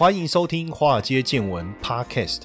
欢迎收听《华尔街见闻》Podcast。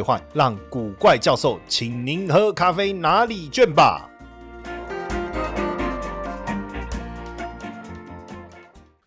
换让古怪教授请您喝咖啡拿礼券吧。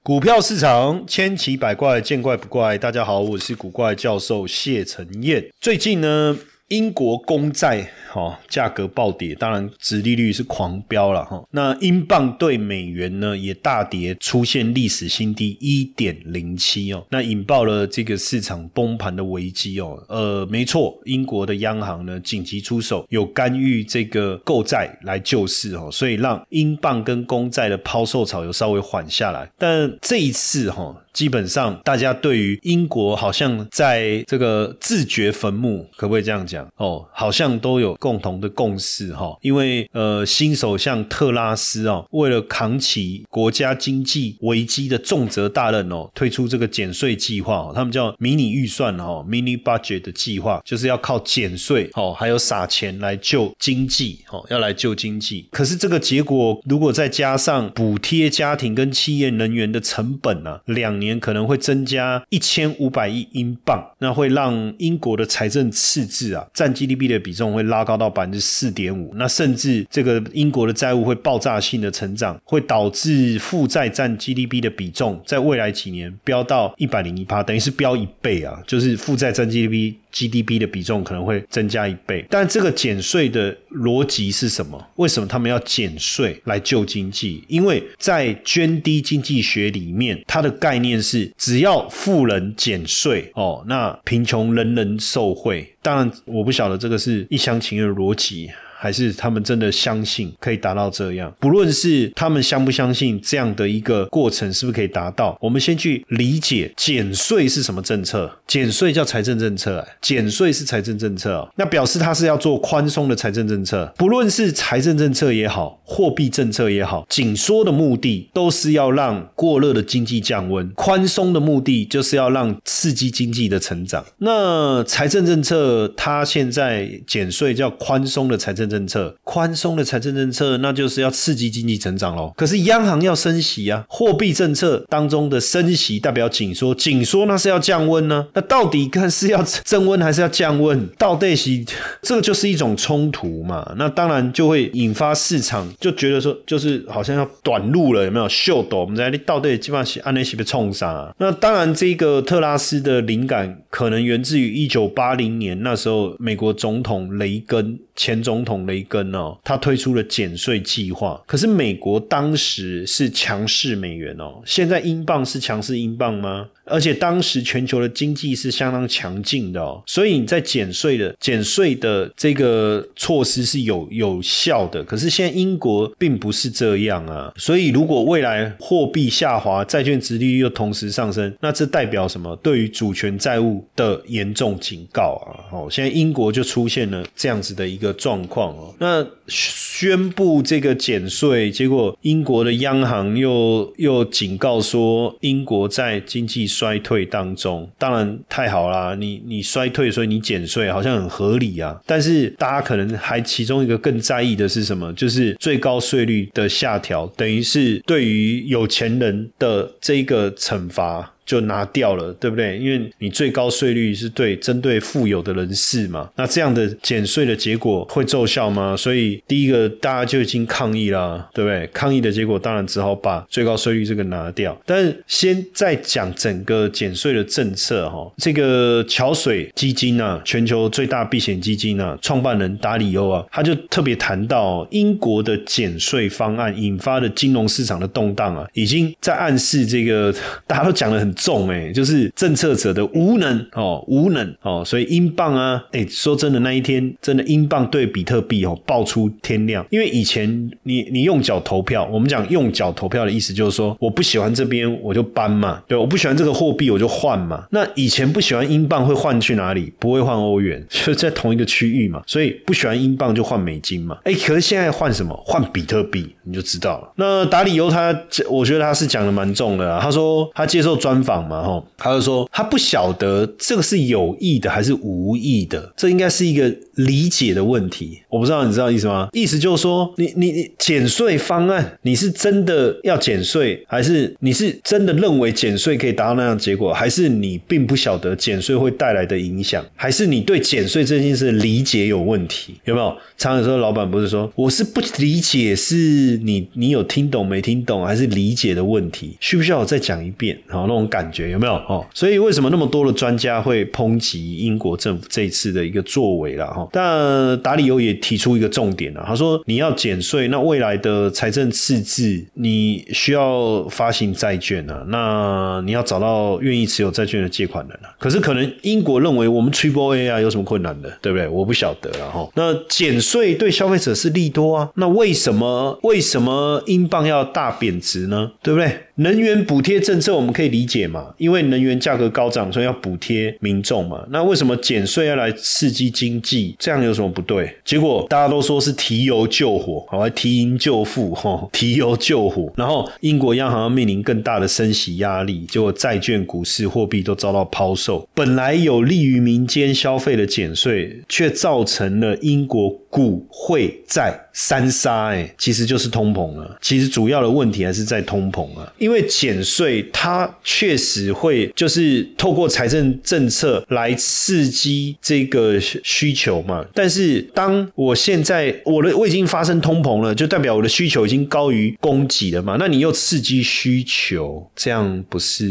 股票市场千奇百怪，见怪不怪。大家好，我是古怪教授谢承彦。最近呢，英国公债。好，价格暴跌，当然，殖利率是狂飙了哈。那英镑对美元呢，也大跌，出现历史新低一点零七哦。那引爆了这个市场崩盘的危机哦。呃，没错，英国的央行呢紧急出手，有干预这个购债来救市哦，所以让英镑跟公债的抛售潮有稍微缓下来。但这一次哈。基本上，大家对于英国好像在这个自掘坟墓，可不可以这样讲？哦，好像都有共同的共识哈。因为呃，新首相特拉斯哦，为了扛起国家经济危机的重责大任哦，推出这个减税计划，他们叫迷你预算哈，mini budget 的计划，就是要靠减税哦，还有撒钱来救经济哦，要来救经济。可是这个结果，如果再加上补贴家庭跟企业能源的成本呢，两。年可能会增加一千五百亿英镑，那会让英国的财政赤字啊占 GDP 的比重会拉高到百分之四点五，那甚至这个英国的债务会爆炸性的成长，会导致负债占 GDP 的比重在未来几年飙到一百零一趴，等于是飙一倍啊，就是负债占 GDP。GDP 的比重可能会增加一倍，但这个减税的逻辑是什么？为什么他们要减税来救经济？因为在涓滴经济学里面，它的概念是只要富人减税哦，那贫穷人人受惠。当然，我不晓得这个是一厢情愿的逻辑。还是他们真的相信可以达到这样？不论是他们相不相信这样的一个过程是不是可以达到，我们先去理解减税是什么政策。减税叫财政政策，减税是财政政策，那表示它是要做宽松的财政政策。不论是财政政策也好，货币政策也好，紧缩的目的都是要让过热的经济降温，宽松的目的就是要让刺激经济的成长。那财政政策它现在减税叫宽松的财政。政策宽松的财政政策，那就是要刺激经济成长喽。可是央行要升息啊，货币政策当中的升息代表紧缩，紧缩那是要降温呢。那到底看是要增温还是要降温？到底是这个就是一种冲突嘛？那当然就会引发市场就觉得说，就是好像要短路了，有没有？秀逗我们在你到底基本上是按那些被冲上。那当然，这个特拉斯的灵感可能源自于一九八零年那时候美国总统雷根。前总统雷根哦，他推出了减税计划，可是美国当时是强势美元哦，现在英镑是强势英镑吗？而且当时全球的经济是相当强劲的哦，所以你在减税的减税的这个措施是有有效的。可是现在英国并不是这样啊，所以如果未来货币下滑，债券殖利率又同时上升，那这代表什么？对于主权债务的严重警告啊！哦，现在英国就出现了这样子的一个状况哦。那宣布这个减税，结果英国的央行又又警告说，英国在经济。衰退当中，当然太好啦！你你衰退，所以你减税，好像很合理啊。但是大家可能还其中一个更在意的是什么？就是最高税率的下调，等于是对于有钱人的这个惩罚。就拿掉了，对不对？因为你最高税率是对针对富有的人士嘛，那这样的减税的结果会奏效吗？所以第一个大家就已经抗议了，对不对？抗议的结果当然只好把最高税率这个拿掉。但是先再讲整个减税的政策哈，这个桥水基金啊，全球最大避险基金啊，创办人达里欧啊，他就特别谈到英国的减税方案引发的金融市场的动荡啊，已经在暗示这个大家都讲的很。重哎，就是政策者的无能哦，无能哦，所以英镑啊，哎，说真的，那一天真的英镑对比特币哦爆出天亮，因为以前你你用脚投票，我们讲用脚投票的意思就是说，我不喜欢这边我就搬嘛，对，我不喜欢这个货币我就换嘛。那以前不喜欢英镑会换去哪里？不会换欧元，就在同一个区域嘛，所以不喜欢英镑就换美金嘛。哎，可是现在换什么？换比特币，你就知道了。那达里欧他，我觉得他是讲的蛮重的。他说他接受专访嘛，哈，他就说他不晓得这个是有意的还是无意的，这应该是一个理解的问题。我不知道你知道意思吗？意思就是说，你你你减税方案，你是真的要减税，还是你是真的认为减税可以达到那样结果，还是你并不晓得减税会带来的影响，还是你对减税这件事理解有问题？有没有？常有时候老板不是说我是不理解，是你你有听懂没听懂，还是理解的问题？需不需要我再讲一遍？好，那种感觉有没有？哦，所以为什么那么多的专家会抨击英国政府这一次的一个作为了？哈，但达里欧也提出一个重点了，他说你要减税，那未来的财政赤字，你需要发行债券啊，那你要找到愿意持有债券的借款人啊。可是可能英国认为我们 Triple A 啊有什么困难的，对不对？我不晓得了哈。那减税对消费者是利多啊，那为什么为什么英镑要大贬值呢？对不对？能源补贴政策我们可以理解嘛，因为能源价格高涨，所以要补贴民众嘛。那为什么减税要来刺激经济？这样有什么不对？结果大家都说是提油救火，好，提银救富，哈，提油救火。然后英国央行要面临更大的升息压力，结果债券、股市、货币都遭到抛售。本来有利于民间消费的减税，却造成了英国股汇债三杀，哎，其实就是通膨了。其实主要的问题还是在通膨啊。因为减税，它确实会就是透过财政政策来刺激这个需求嘛。但是当我现在我的我已经发生通膨了，就代表我的需求已经高于供给了嘛。那你又刺激需求，这样不是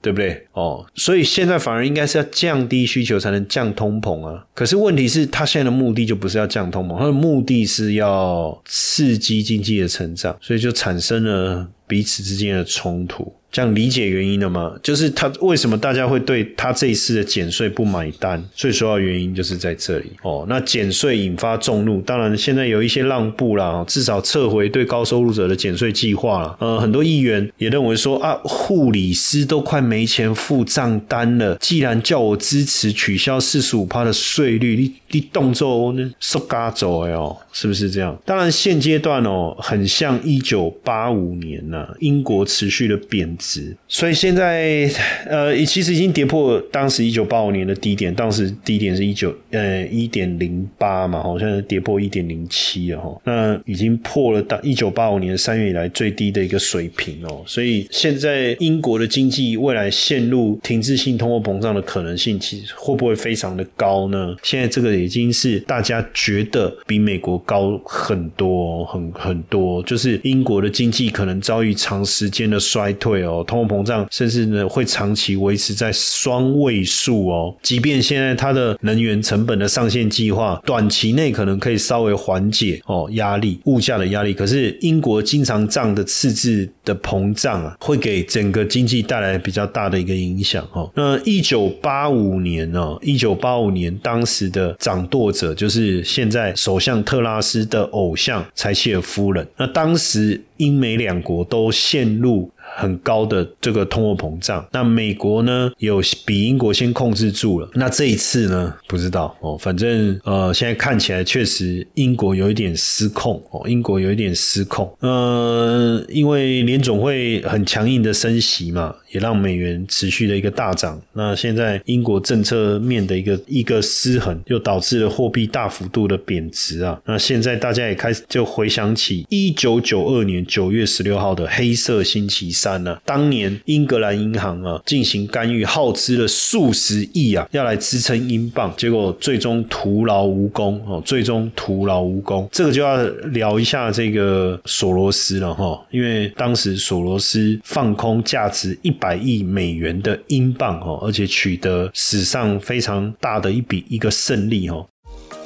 对不对？哦，所以现在反而应该是要降低需求才能降通膨啊。可是问题是，他现在的目的就不是要降通膨，他的目的是要刺激经济的成长，所以就产生了。彼此之间的冲突。这样理解原因了吗？就是他为什么大家会对他这一次的减税不买单？最主要原因就是在这里哦。那减税引发众怒，当然现在有一些让步啦，至少撤回对高收入者的减税计划了。呃，很多议员也认为说啊，护理师都快没钱付账单了，既然叫我支持取消四十五趴的税率，你你动作呢缩嘎走哦，是不是这样？当然现阶段哦，很像一九八五年呐，英国持续的贬。值，所以现在呃，其实已经跌破当时一九八五年的低点，当时低点是一九呃一点零八嘛，好像是跌破一点零七了哈，那已经破了当一九八五年三月以来最低的一个水平哦，所以现在英国的经济未来陷入停滞性通货膨胀的可能性，其实会不会非常的高呢？现在这个已经是大家觉得比美国高很多，很很多，就是英国的经济可能遭遇长时间的衰退哦。通货膨胀甚至呢会长期维持在双位数哦。即便现在它的能源成本的上限计划短期内可能可以稍微缓解哦压力物价的压力，可是英国经常账的赤字的膨胀啊，会给整个经济带来比较大的一个影响哦。那一九八五年哦，一九八五年当时的掌舵者就是现在首相特拉斯的偶像柴契尔夫人。那当时英美两国都陷入。很高的这个通货膨胀，那美国呢有比英国先控制住了，那这一次呢不知道哦，反正呃现在看起来确实英国有一点失控哦，英国有一点失控，呃，因为联总会很强硬的升息嘛。也让美元持续的一个大涨。那现在英国政策面的一个一个失衡，又导致了货币大幅度的贬值啊。那现在大家也开始就回想起一九九二年九月十六号的黑色星期四三呢。当年英格兰银行啊进行干预，耗资了数十亿啊，要来支撑英镑，结果最终徒劳无功哦。最终徒劳无功，这个就要聊一下这个索罗斯了哈。因为当时索罗斯放空价值一。百亿美元的英镑哦，而且取得史上非常大的一笔一个胜利哦。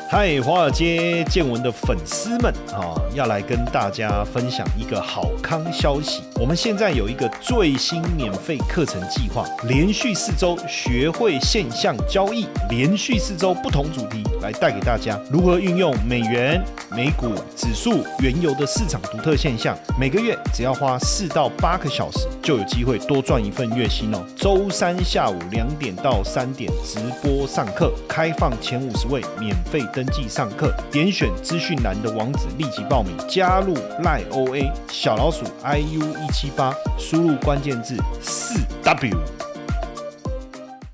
嗨，华尔街见闻的粉丝们啊，要来跟大家分享一个好康消息。我们现在有一个最新免费课程计划，连续四周学会现象交易，连续四周不同主题来带给大家如何运用美元、美股、指数、原油的市场独特现象。每个月只要花四到八个小时，就有机会多赚一份月薪哦。周三下午两点到三点直播上课，开放前五十位免费。登记上课，点选资讯栏的网址立即报名，加入赖 OA 小老鼠 iu 一七八，输入关键字四 W。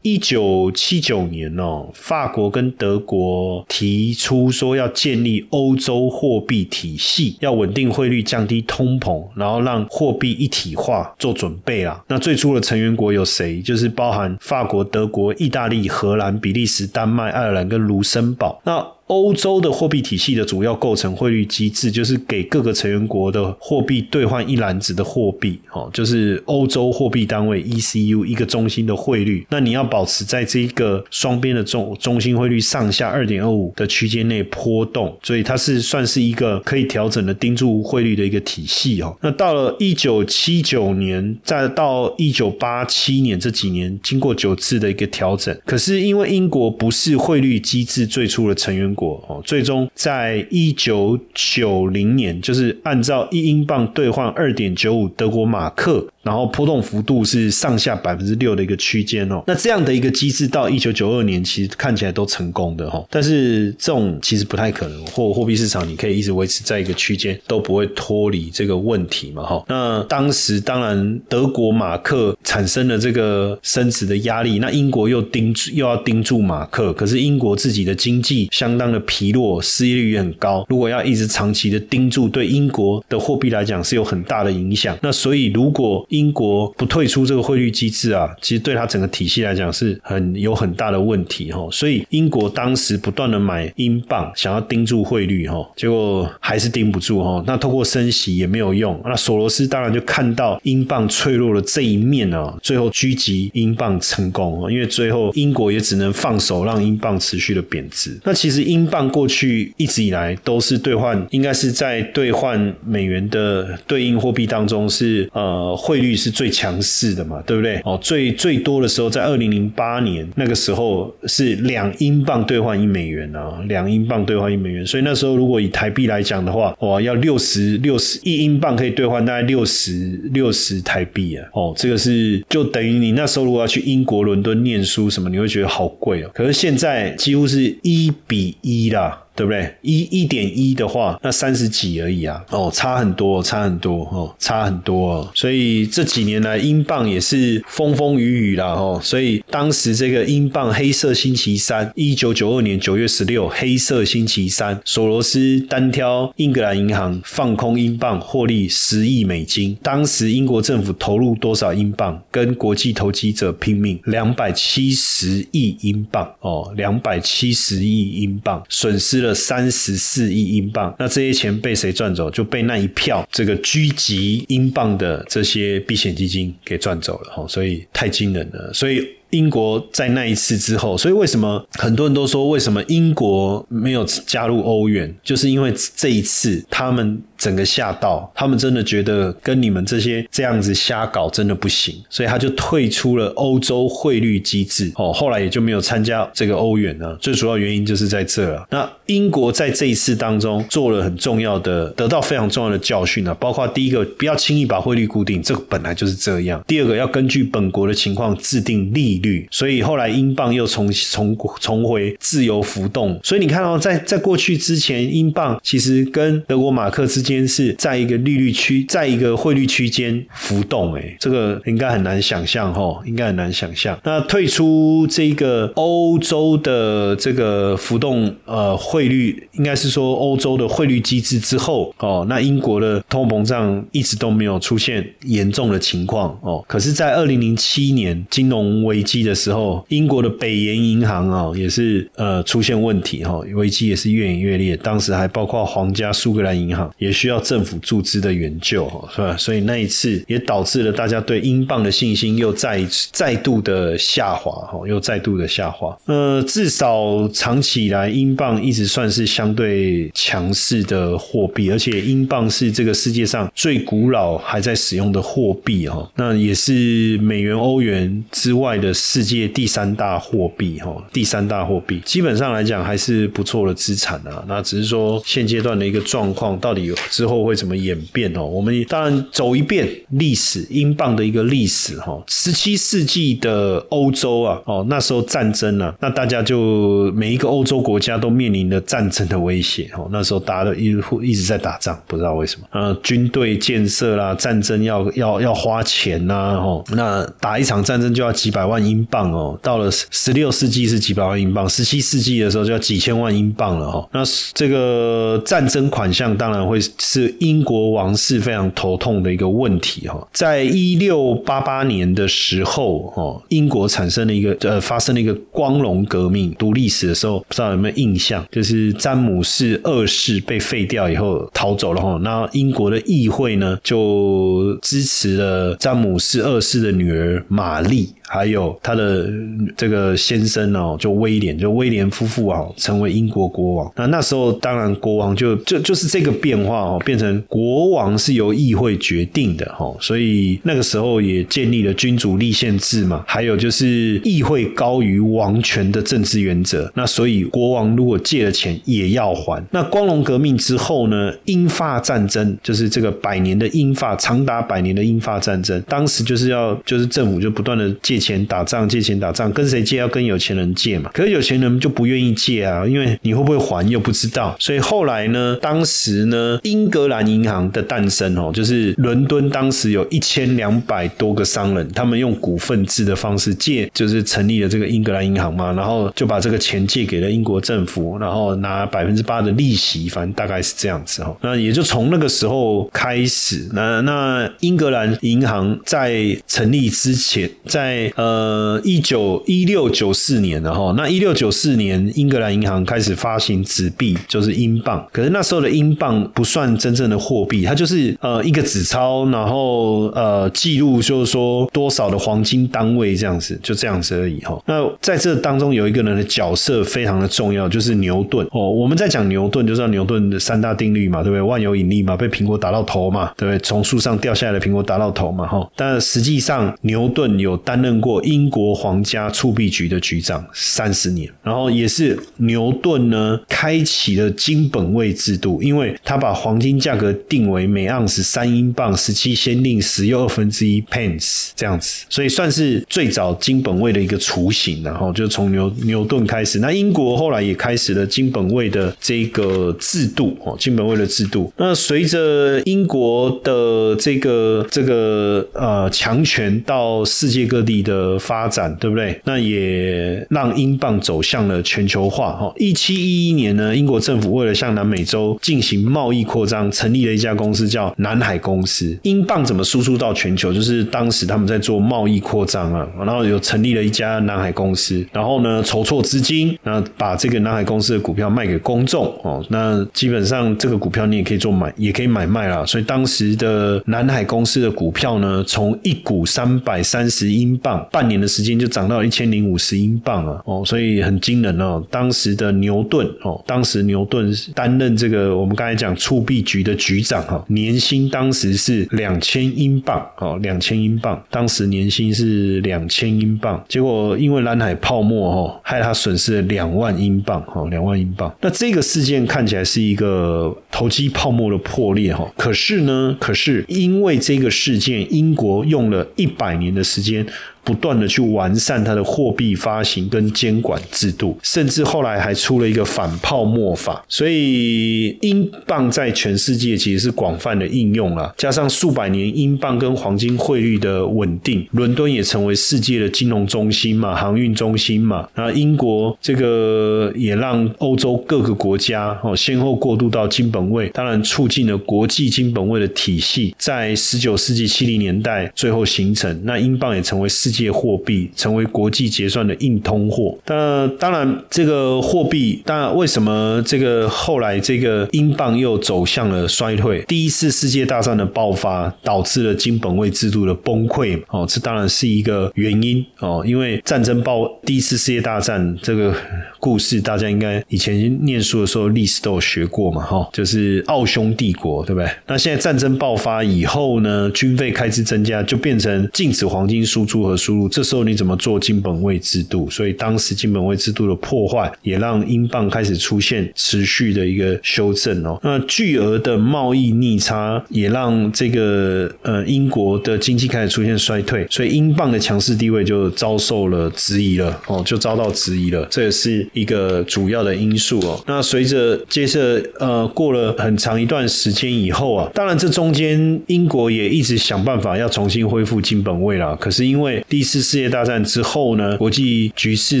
一九七九年哦，法国跟德国提出说要建立欧洲货币体系，要稳定汇率、降低通膨，然后让货币一体化做准备啊。那最初的成员国有谁？就是包含法国、德国、意大利、荷兰、比利时、丹麦、爱尔兰跟卢森堡。那欧洲的货币体系的主要构成汇率机制，就是给各个成员国的货币兑换一篮子的货币，哦，就是欧洲货币单位 ECU 一个中心的汇率。那你要保持在这一个双边的中中心汇率上下二点二五的区间内波动，所以它是算是一个可以调整的盯住汇率的一个体系哦。那到了一九七九年，再到一九八七年这几年，经过九次的一个调整，可是因为英国不是汇率机制最初的成员。国哦，最终在一九九零年，就是按照一英镑兑换二点九五德国马克。然后波动幅度是上下百分之六的一个区间哦，那这样的一个机制到一九九二年其实看起来都成功的哈，但是这种其实不太可能，货货币市场你可以一直维持在一个区间都不会脱离这个问题嘛哈。那当时当然德国马克产生了这个升值的压力，那英国又盯住又要盯住马克，可是英国自己的经济相当的疲弱，失业率也很高，如果要一直长期的盯住，对英国的货币来讲是有很大的影响。那所以如果英国不退出这个汇率机制啊，其实对它整个体系来讲是很有很大的问题哈。所以英国当时不断的买英镑，想要盯住汇率哈，结果还是盯不住哈。那透过升息也没有用。那索罗斯当然就看到英镑脆弱的这一面啊，最后狙击英镑成功因为最后英国也只能放手让英镑持续的贬值。那其实英镑过去一直以来都是兑换，应该是在兑换美元的对应货币当中是呃汇。率是最强势的嘛，对不对？哦，最最多的时候在二零零八年那个时候是两英镑兑换一美元啊，两英镑兑换一美元。所以那时候如果以台币来讲的话，哇，要六十六十一英镑可以兑换大概六十六十台币啊。哦，这个是就等于你那时候如果要去英国伦敦念书什么，你会觉得好贵哦。可是现在几乎是一比一啦。对不对？一一点一的话，那三十几而已啊！哦，差很多，差很多哦，差很多哦。所以这几年来，英镑也是风风雨雨啦哦。所以当时这个英镑黑色星期三，一九九二年九月十六，黑色星期三，索罗斯单挑英格兰银行放空英镑，获利十亿美金。当时英国政府投入多少英镑？跟国际投机者拼命，两百七十亿英镑哦，两百七十亿英镑，损失了。三十四亿英镑，那这些钱被谁赚走？就被那一票这个狙击英镑的这些避险基金给赚走了哈，所以太惊人了。所以英国在那一次之后，所以为什么很多人都说为什么英国没有加入欧元？就是因为这一次他们。整个吓到，他们真的觉得跟你们这些这样子瞎搞真的不行，所以他就退出了欧洲汇率机制哦，后来也就没有参加这个欧元了。最主要原因就是在这了。那英国在这一次当中做了很重要的，得到非常重要的教训啊，包括第一个不要轻易把汇率固定，这个本来就是这样；第二个要根据本国的情况制定利率，所以后来英镑又重重重回自由浮动。所以你看到在在过去之前，英镑其实跟德国马克之间。间是在一个利率区，在一个汇率区间浮动，哎，这个应该很难想象哈，应该很难想象。那退出这个欧洲的这个浮动呃汇率，应该是说欧洲的汇率机制之后哦，那英国的通膨胀一直都没有出现严重的情况哦。可是，在二零零七年金融危机的时候，英国的北岩银行啊也是呃出现问题哈，危机也是越演越烈。当时还包括皇家苏格兰银行也。需要政府注资的援救，是吧？所以那一次也导致了大家对英镑的信心又再再度的下滑，哈，又再度的下滑。呃，至少长期以来，英镑一直算是相对强势的货币，而且英镑是这个世界上最古老还在使用的货币，哈，那也是美元、欧元之外的世界第三大货币，哈，第三大货币，基本上来讲还是不错的资产啊。那只是说现阶段的一个状况，到底有之后会怎么演变哦？我们当然走一遍历史，英镑的一个历史哈。十七世纪的欧洲啊，哦，那时候战争啊，那大家就每一个欧洲国家都面临着战争的威胁哦。那时候大家都一一直在打仗，不知道为什么呃，军队建设啦，战争要要要花钱呐，哦，那打一场战争就要几百万英镑哦。到了十六世纪是几百万英镑，十七世纪的时候就要几千万英镑了哈。那这个战争款项当然会是英国王室非常头痛的一个问题哈。在一六八八年的时候，哦，英国产生了一个呃，发生了一个光荣革命。读历史的时候，不知道有没有印象，就是詹姆士二世被废掉以后逃走了哈。那英国的议会呢，就支持了詹姆士二世的女儿玛丽。还有他的这个先生哦，就威廉，就威廉夫妇啊，成为英国国王。那那时候当然国王就就就是这个变化哦，变成国王是由议会决定的哈。所以那个时候也建立了君主立宪制嘛。还有就是议会高于王权的政治原则。那所以国王如果借了钱也要还。那光荣革命之后呢，英法战争就是这个百年的英法长达百年的英法战争，当时就是要就是政府就不断的借。钱打仗借钱打仗，跟谁借要跟有钱人借嘛？可是有钱人就不愿意借啊，因为你会不会还又不知道。所以后来呢，当时呢，英格兰银行的诞生哦，就是伦敦当时有一千两百多个商人，他们用股份制的方式借，就是成立了这个英格兰银行嘛，然后就把这个钱借给了英国政府，然后拿百分之八的利息，反正大概是这样子哦。那也就从那个时候开始，那那英格兰银行在成立之前，在呃，一九一六九四年的哈，那一六九四年，英格兰银行开始发行纸币，就是英镑。可是那时候的英镑不算真正的货币，它就是呃一个纸钞，然后呃记录就是说多少的黄金单位这样子，就这样子而已哈。那在这当中有一个人的角色非常的重要，就是牛顿哦。我们在讲牛顿，就知道牛顿的三大定律嘛，对不对？万有引力嘛，被苹果打到头嘛，对不对？从树上掉下来的苹果打到头嘛，哈。但实际上牛顿有担任。过英国皇家铸币局的局长三十年，然后也是牛顿呢开启了金本位制度，因为他把黄金价格定为每盎司三英镑十七先令十又二分之一 pence 这样子，所以算是最早金本位的一个雏形。然后就从牛牛顿开始，那英国后来也开始了金本位的这个制度哦，金本位的制度。那随着英国的这个这个呃强权到世界各地的。的发展对不对？那也让英镑走向了全球化。哈，一七一一年呢，英国政府为了向南美洲进行贸易扩张，成立了一家公司叫南海公司。英镑怎么输出到全球？就是当时他们在做贸易扩张啊，然后有成立了一家南海公司，然后呢筹措资金，那把这个南海公司的股票卖给公众哦。那基本上这个股票你也可以做买，也可以买卖啦。所以当时的南海公司的股票呢，从一股三百三十英镑。半年的时间就涨到一千零五十英镑啊！哦，所以很惊人哦。当时的牛顿哦，当时牛顿担任这个我们刚才讲铸币局的局长哈，年薪当时是两千英镑哦，两千英镑，当时年薪是两千英镑。结果因为蓝海泡沫哈，害他损失了两万英镑哈，两万英镑。那这个事件看起来是一个投机泡沫的破裂哈，可是呢，可是因为这个事件，英国用了一百年的时间。不断的去完善它的货币发行跟监管制度，甚至后来还出了一个反泡沫法，所以英镑在全世界其实是广泛的应用了。加上数百年英镑跟黄金汇率的稳定，伦敦也成为世界的金融中心嘛，航运中心嘛。那英国这个也让欧洲各个国家哦先后过渡到金本位，当然促进了国际金本位的体系在十九世纪七零年代最后形成。那英镑也成为世界货币，成为国际结算的硬通货。那当然，这个货币，当然为什么这个后来这个英镑又走向了衰退？第一次世界大战的爆发导致了金本位制度的崩溃哦，这当然是一个原因哦。因为战争爆，第一次世界大战这个故事，大家应该以前念书的时候历史都有学过嘛，哈，就是奥匈帝国，对不对？那现在战争爆发以后呢，军费开支增加，就变成禁止黄金输出和输入。这时候你怎么做金本位制度？所以当时金本位制度的破坏，也让英镑开始出现持续的一个修正哦。那巨额的贸易逆差，也让这个呃英国的经济开始出现衰退，所以英镑的强势地位就遭受了质疑了哦，就遭到质疑了。这也是一个主要的因素哦。那随着接着呃过了很长一段时间以后啊，当然这中间英国也一直想办法要重新恢复金本位啦。可是因为第一次世界大战之后呢，国际局势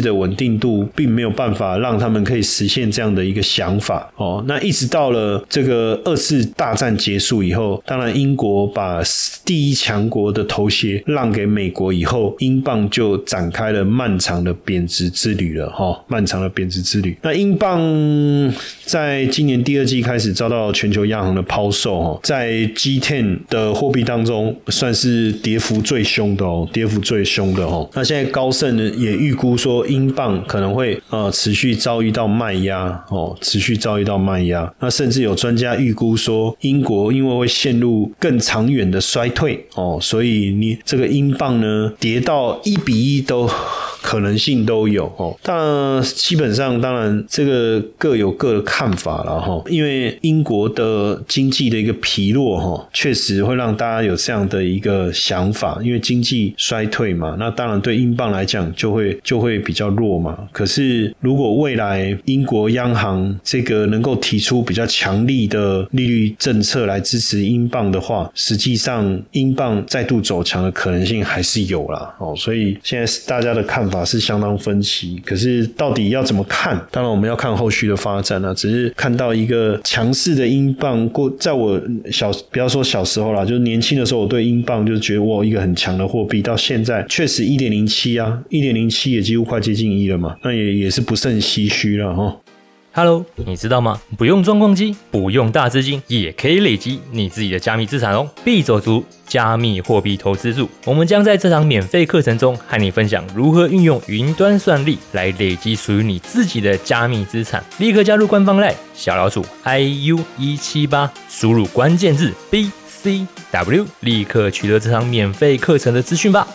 的稳定度并没有办法让他们可以实现这样的一个想法哦。那一直到了这个二次大战结束以后，当然英国把第一强国的头衔让给美国以后，英镑就展开了漫长的贬值之旅了哈，漫长的贬值之旅。那英镑在今年第二季开始遭到全球央行的抛售哈，在 G10 的货币当中算是跌幅最凶的哦，跌幅最凶的哦。那现在高盛呢也预估说，英镑可能会呃持续遭遇到卖压哦，持续遭遇到卖压。那甚至有专家预估说，英国因为会陷入更长远的衰退哦，所以你这个英镑呢跌到一比一都。可能性都有哦，但基本上当然这个各有各的看法了哈。因为英国的经济的一个疲弱哈，确实会让大家有这样的一个想法。因为经济衰退嘛，那当然对英镑来讲就会就会比较弱嘛。可是如果未来英国央行这个能够提出比较强力的利率政策来支持英镑的话，实际上英镑再度走强的可能性还是有啦哦。所以现在大家的看。法是相当分歧，可是到底要怎么看？当然我们要看后续的发展啊。只是看到一个强势的英镑，过在我小不要说小时候啦，就是年轻的时候，我对英镑就是觉得哇，一个很强的货币。到现在确实一点零七啊，一点零七也几乎快接近一了嘛，那也也是不胜唏嘘了哈。Hello，你知道吗？不用装矿机，不用大资金，也可以累积你自己的加密资产哦。必走足加密货币投资组，我们将在这堂免费课程中和你分享如何运用云端算力来累积属于你自己的加密资产。立刻加入官方 Line 小老鼠 iu 一七八，输入关键字 BCW，立刻取得这堂免费课程的资讯吧。